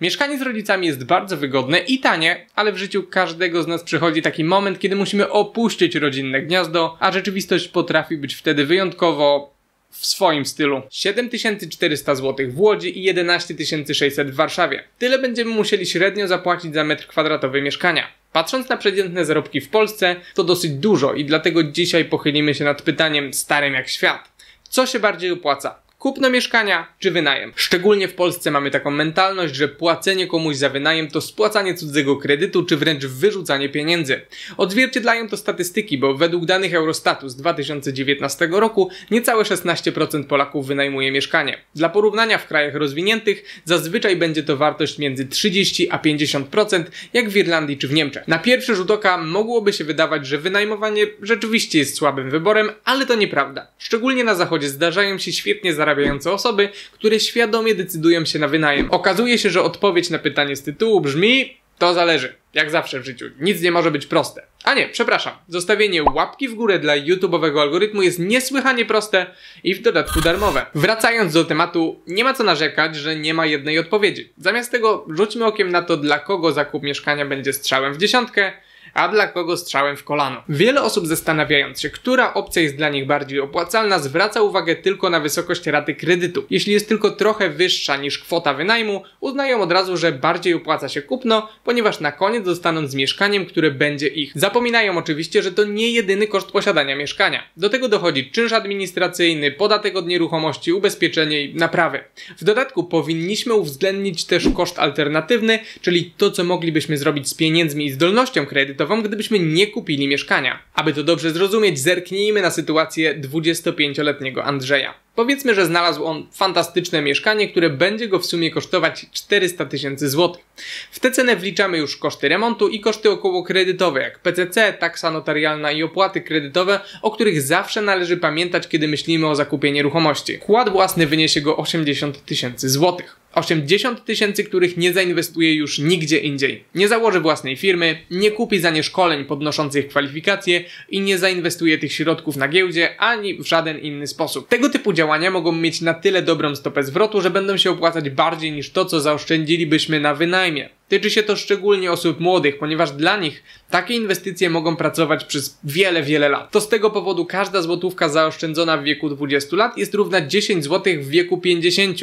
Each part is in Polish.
Mieszkanie z rodzicami jest bardzo wygodne i tanie, ale w życiu każdego z nas przychodzi taki moment, kiedy musimy opuścić rodzinne gniazdo, a rzeczywistość potrafi być wtedy wyjątkowo w swoim stylu. 7400 zł w Łodzi i 11600 w Warszawie. Tyle będziemy musieli średnio zapłacić za metr kwadratowy mieszkania. Patrząc na przeciętne zarobki w Polsce, to dosyć dużo i dlatego dzisiaj pochylimy się nad pytaniem starym jak świat. Co się bardziej opłaca? Kupno mieszkania czy wynajem. Szczególnie w Polsce mamy taką mentalność, że płacenie komuś za wynajem to spłacanie cudzego kredytu czy wręcz wyrzucanie pieniędzy. Odzwierciedlają to statystyki, bo według danych Eurostatu z 2019 roku niecałe 16% Polaków wynajmuje mieszkanie. Dla porównania w krajach rozwiniętych zazwyczaj będzie to wartość między 30 a 50%, jak w Irlandii czy w Niemczech. Na pierwszy rzut oka mogłoby się wydawać, że wynajmowanie rzeczywiście jest słabym wyborem, ale to nieprawda. Szczególnie na zachodzie zdarzają się świetnie zarabiające zarabiające osoby, które świadomie decydują się na wynajem. Okazuje się, że odpowiedź na pytanie z tytułu brzmi to zależy. Jak zawsze w życiu. Nic nie może być proste. A nie, przepraszam. Zostawienie łapki w górę dla YouTube'owego algorytmu jest niesłychanie proste i w dodatku darmowe. Wracając do tematu, nie ma co narzekać, że nie ma jednej odpowiedzi. Zamiast tego rzućmy okiem na to, dla kogo zakup mieszkania będzie strzałem w dziesiątkę, a dla kogo strzałem w kolano. Wiele osób zastanawiając się, która opcja jest dla nich bardziej opłacalna, zwraca uwagę tylko na wysokość raty kredytu. Jeśli jest tylko trochę wyższa niż kwota wynajmu, uznają od razu, że bardziej opłaca się kupno, ponieważ na koniec zostaną z mieszkaniem, które będzie ich. Zapominają oczywiście, że to nie jedyny koszt posiadania mieszkania. Do tego dochodzi czynsz administracyjny, podatek od nieruchomości, ubezpieczenie i naprawy. W dodatku powinniśmy uwzględnić też koszt alternatywny, czyli to, co moglibyśmy zrobić z pieniędzmi i zdolnością kredytu kredytową, gdybyśmy nie kupili mieszkania. Aby to dobrze zrozumieć, zerknijmy na sytuację 25-letniego Andrzeja. Powiedzmy, że znalazł on fantastyczne mieszkanie, które będzie go w sumie kosztować 400 tysięcy złotych. W tę cenę wliczamy już koszty remontu i koszty około kredytowe, jak PCC, taksa notarialna i opłaty kredytowe, o których zawsze należy pamiętać, kiedy myślimy o zakupie nieruchomości. Wkład własny wyniesie go 80 tysięcy złotych. 80 tysięcy, których nie zainwestuje już nigdzie indziej. Nie założy własnej firmy, nie kupi za nie szkoleń podnoszących kwalifikacje i nie zainwestuje tych środków na giełdzie ani w żaden inny sposób. Tego typu działania mogą mieć na tyle dobrą stopę zwrotu, że będą się opłacać bardziej niż to, co zaoszczędzilibyśmy na wynajmie. Tyczy się to szczególnie osób młodych, ponieważ dla nich takie inwestycje mogą pracować przez wiele, wiele lat. To z tego powodu każda złotówka zaoszczędzona w wieku 20 lat jest równa 10 zł w wieku 50.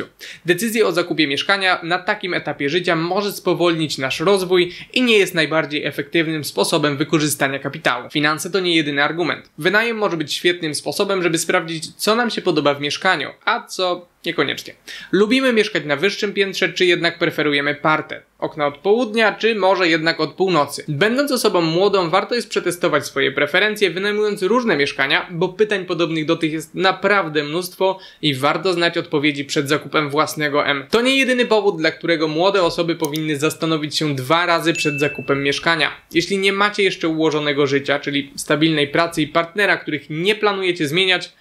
Decyzja o zakupie mieszkania na takim etapie życia może spowolnić nasz rozwój i nie jest najbardziej efektywnym sposobem wykorzystania kapitału. Finanse to nie jedyny argument. Wynajem może być świetnym sposobem, żeby sprawdzić, co nam się podoba w mieszkaniu, a co Niekoniecznie. Lubimy mieszkać na wyższym piętrze, czy jednak preferujemy parter? Okna od południa, czy może jednak od północy? Będąc osobą młodą, warto jest przetestować swoje preferencje, wynajmując różne mieszkania, bo pytań podobnych do tych jest naprawdę mnóstwo i warto znać odpowiedzi przed zakupem własnego M. To nie jedyny powód, dla którego młode osoby powinny zastanowić się dwa razy przed zakupem mieszkania. Jeśli nie macie jeszcze ułożonego życia, czyli stabilnej pracy i partnera, których nie planujecie zmieniać,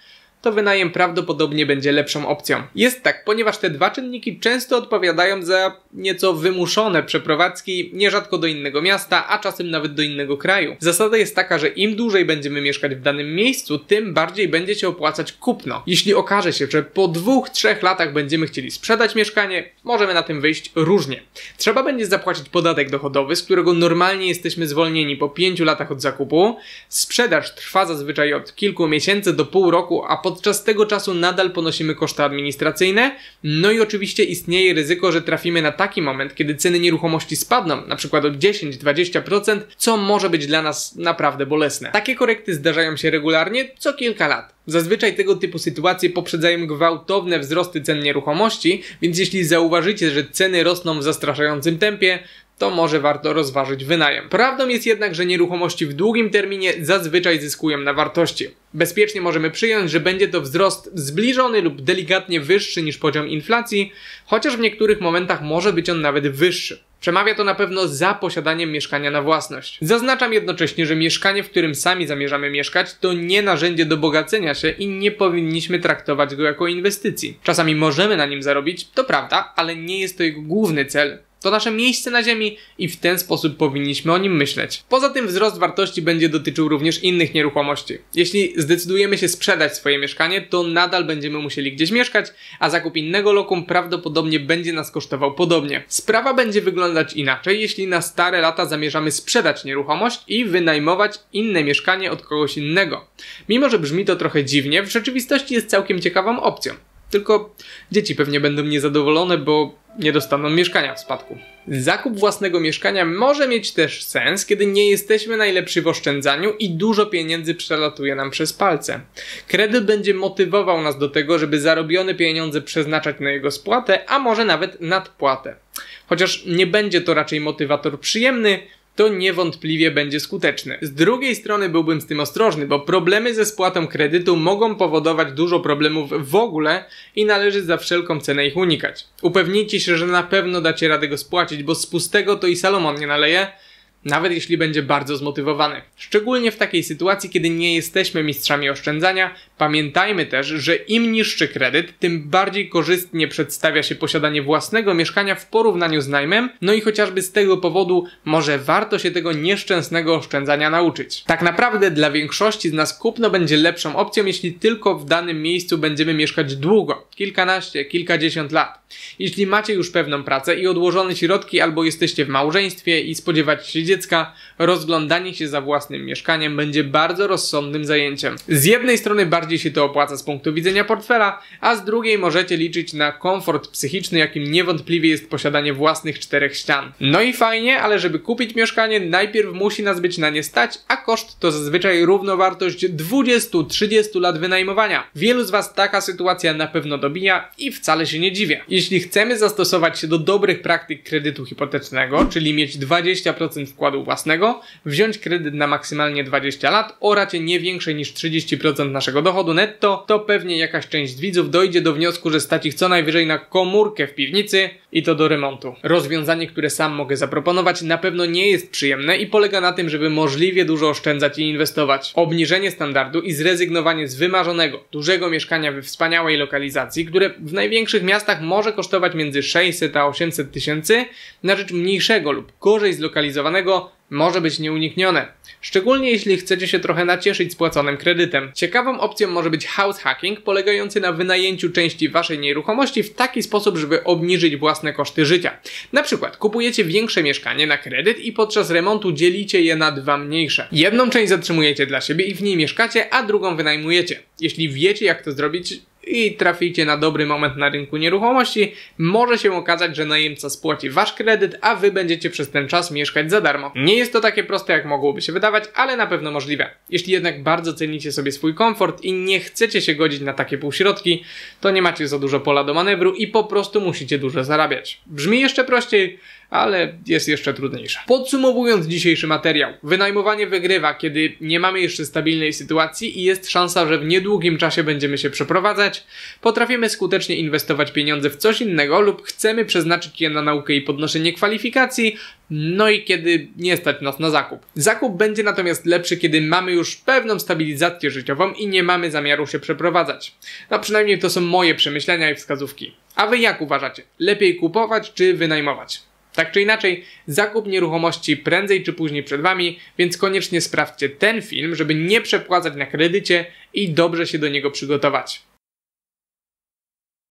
to wynajem prawdopodobnie będzie lepszą opcją. Jest tak, ponieważ te dwa czynniki często odpowiadają za nieco wymuszone przeprowadzki, nierzadko do innego miasta, a czasem nawet do innego kraju. Zasada jest taka, że im dłużej będziemy mieszkać w danym miejscu, tym bardziej będzie się opłacać kupno. Jeśli okaże się, że po dwóch, trzech latach będziemy chcieli sprzedać mieszkanie, możemy na tym wyjść różnie. Trzeba będzie zapłacić podatek dochodowy, z którego normalnie jesteśmy zwolnieni po pięciu latach od zakupu. Sprzedaż trwa zazwyczaj od kilku miesięcy do pół roku, a podczas tego czasu nadal ponosimy koszty administracyjne, no i oczywiście istnieje ryzyko, że trafimy na taki moment, kiedy ceny nieruchomości spadną, na przykład o 10-20%, co może być dla nas naprawdę bolesne. Takie korekty zdarzają się regularnie co kilka lat. Zazwyczaj tego typu sytuacje poprzedzają gwałtowne wzrosty cen nieruchomości, więc jeśli zauważycie, że ceny rosną w zastraszającym tempie, to może warto rozważyć wynajem. Prawdą jest jednak, że nieruchomości w długim terminie zazwyczaj zyskują na wartości. Bezpiecznie możemy przyjąć, że będzie to wzrost zbliżony lub delikatnie wyższy niż poziom inflacji, chociaż w niektórych momentach może być on nawet wyższy. Przemawia to na pewno za posiadaniem mieszkania na własność. Zaznaczam jednocześnie, że mieszkanie, w którym sami zamierzamy mieszkać, to nie narzędzie do bogacenia się i nie powinniśmy traktować go jako inwestycji. Czasami możemy na nim zarobić, to prawda, ale nie jest to jego główny cel To nasze miejsce na ziemi i w ten sposób powinniśmy o nim myśleć. Poza tym wzrost wartości będzie dotyczył również innych nieruchomości. Jeśli zdecydujemy się sprzedać swoje mieszkanie, to nadal będziemy musieli gdzieś mieszkać, a zakup innego lokum prawdopodobnie będzie nas kosztował podobnie. Sprawa będzie wyglądać inaczej, jeśli na stare lata zamierzamy sprzedać nieruchomość i wynajmować inne mieszkanie od kogoś innego. Mimo, że brzmi to trochę dziwnie, w rzeczywistości jest całkiem ciekawą opcją. Tylko dzieci pewnie będą niezadowolone, bo nie dostaną mieszkania w spadku. Zakup własnego mieszkania może mieć też sens, kiedy nie jesteśmy najlepsi w oszczędzaniu i dużo pieniędzy przelatuje nam przez palce. Kredyt będzie motywował nas do tego, żeby zarobione pieniądze przeznaczać na jego spłatę, a może nawet nadpłatę. Chociaż nie będzie to raczej motywator przyjemny, to niewątpliwie będzie skuteczny. Z drugiej strony byłbym z tym ostrożny, bo problemy ze spłatą kredytu mogą powodować dużo problemów w ogóle i należy za wszelką cenę ich unikać. Upewnijcie się, że na pewno dacie radę go spłacić, bo z pustego to i Salomon nie naleje, nawet jeśli będzie bardzo zmotywowany. Szczególnie w takiej sytuacji, kiedy nie jesteśmy mistrzami oszczędzania, pamiętajmy też, że im niższy kredyt, tym bardziej korzystnie przedstawia się posiadanie własnego mieszkania w porównaniu z najmem, no i chociażby z tego powodu może warto się tego nieszczęsnego oszczędzania nauczyć. Tak naprawdę dla większości z nas kupno będzie lepszą opcją, jeśli tylko w danym miejscu będziemy mieszkać długo, kilkanaście, kilkadziesiąt lat. Jeśli macie już pewną pracę i odłożone środki albo jesteście w małżeństwie i spodziewacie się dziecka, rozglądanie się za własnym mieszkaniem będzie bardzo rozsądnym zajęciem. Z jednej strony bardziej się to opłaca z punktu widzenia portfela, a z drugiej możecie liczyć na komfort psychiczny, jakim niewątpliwie jest posiadanie własnych czterech ścian. No i fajnie, ale żeby kupić mieszkanie, najpierw musi nas być na nie stać, a koszt to zazwyczaj równowartość 20-30 lat wynajmowania. Wielu z Was taka sytuacja na pewno dobija i wcale się nie dziwię. Jeśli chcemy zastosować się do dobrych praktyk kredytu hipotecznego, czyli mieć 20% wkładu własnego, wziąć kredyt na maksymalnie 20 lat o racie nie większej niż 30% naszego dochodu netto, to pewnie jakaś część widzów dojdzie do wniosku, że stać ich co najwyżej na komórkę w piwnicy i to do remontu. Rozwiązanie, które sam mogę zaproponować, na pewno nie jest przyjemne i polega na tym, żeby możliwie dużo oszczędzać i inwestować. Obniżenie standardu i zrezygnowanie z wymarzonego, dużego mieszkania we wspaniałej lokalizacji, które w największych miastach może kosztować między 600 a 800 tysięcy, na rzecz mniejszego lub gorzej zlokalizowanego może być nieuniknione. Szczególnie jeśli chcecie się trochę nacieszyć spłaconym kredytem. Ciekawą opcją może być house hacking, polegający na wynajęciu części waszej nieruchomości w taki sposób, żeby obniżyć własne koszty życia. Na przykład kupujecie większe mieszkanie na kredyt i podczas remontu dzielicie je na dwa mniejsze. Jedną część zatrzymujecie dla siebie i w niej mieszkacie, a drugą wynajmujecie. Jeśli wiecie jak to zrobić, i traficie na dobry moment na rynku nieruchomości, może się okazać, że najemca spłaci wasz kredyt, a wy będziecie przez ten czas mieszkać za darmo. Nie jest to takie proste, jak mogłoby się wydawać, ale na pewno możliwe. Jeśli jednak bardzo cenicie sobie swój komfort i nie chcecie się godzić na takie półśrodki, to nie macie za dużo pola do manewru i po prostu musicie dużo zarabiać. Brzmi jeszcze prościej, ale jest jeszcze trudniejsza. Podsumowując dzisiejszy materiał, wynajmowanie wygrywa, kiedy nie mamy jeszcze stabilnej sytuacji i jest szansa, że w niedługim czasie będziemy się przeprowadzać, potrafimy skutecznie inwestować pieniądze w coś innego lub chcemy przeznaczyć je na naukę i podnoszenie kwalifikacji, no i kiedy nie stać nas na zakup. Zakup będzie natomiast lepszy, kiedy mamy już pewną stabilizację życiową i nie mamy zamiaru się przeprowadzać. No przynajmniej to są moje przemyślenia i wskazówki. A wy jak uważacie? Lepiej kupować czy wynajmować? Tak czy inaczej, zakup nieruchomości prędzej czy później przed Wami, więc koniecznie sprawdźcie ten film, żeby nie przepłacać na kredycie i dobrze się do niego przygotować.